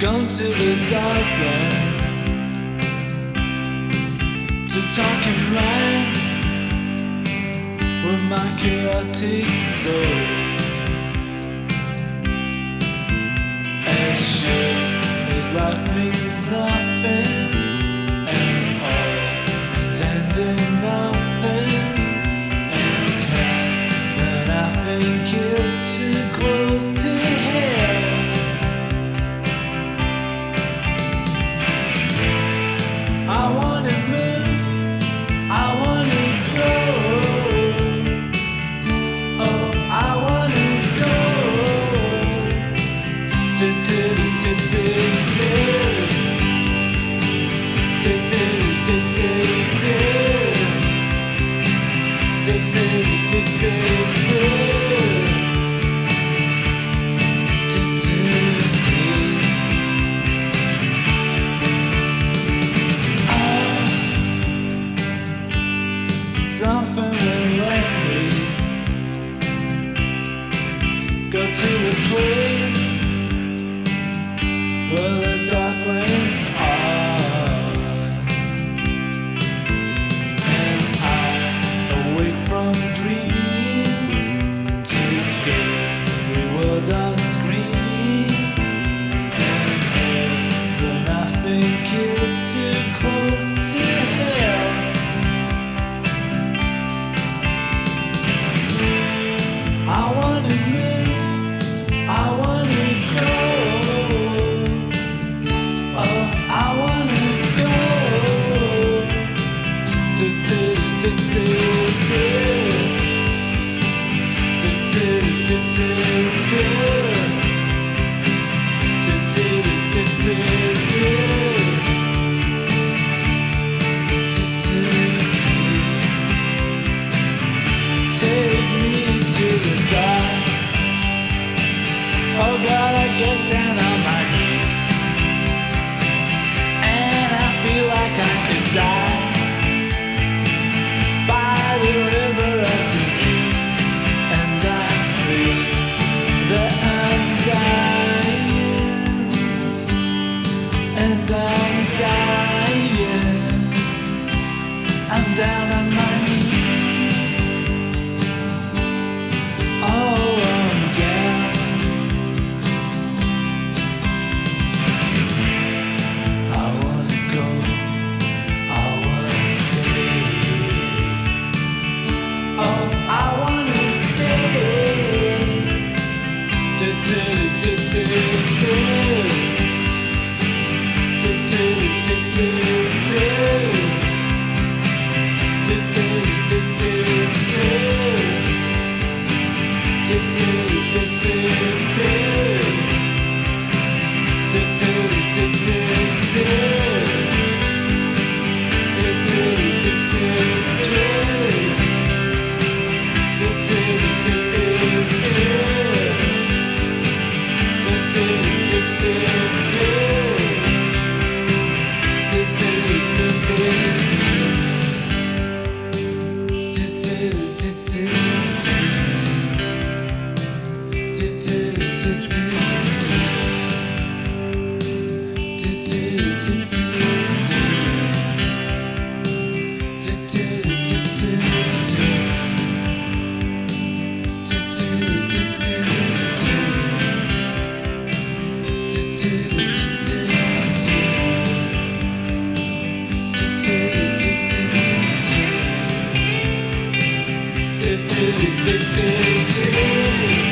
Gone to the darkness to talk and rhyme with my chaotic soul. As sure as life means nothing, and all things nothing. do do do do I'm down on my do do do do do.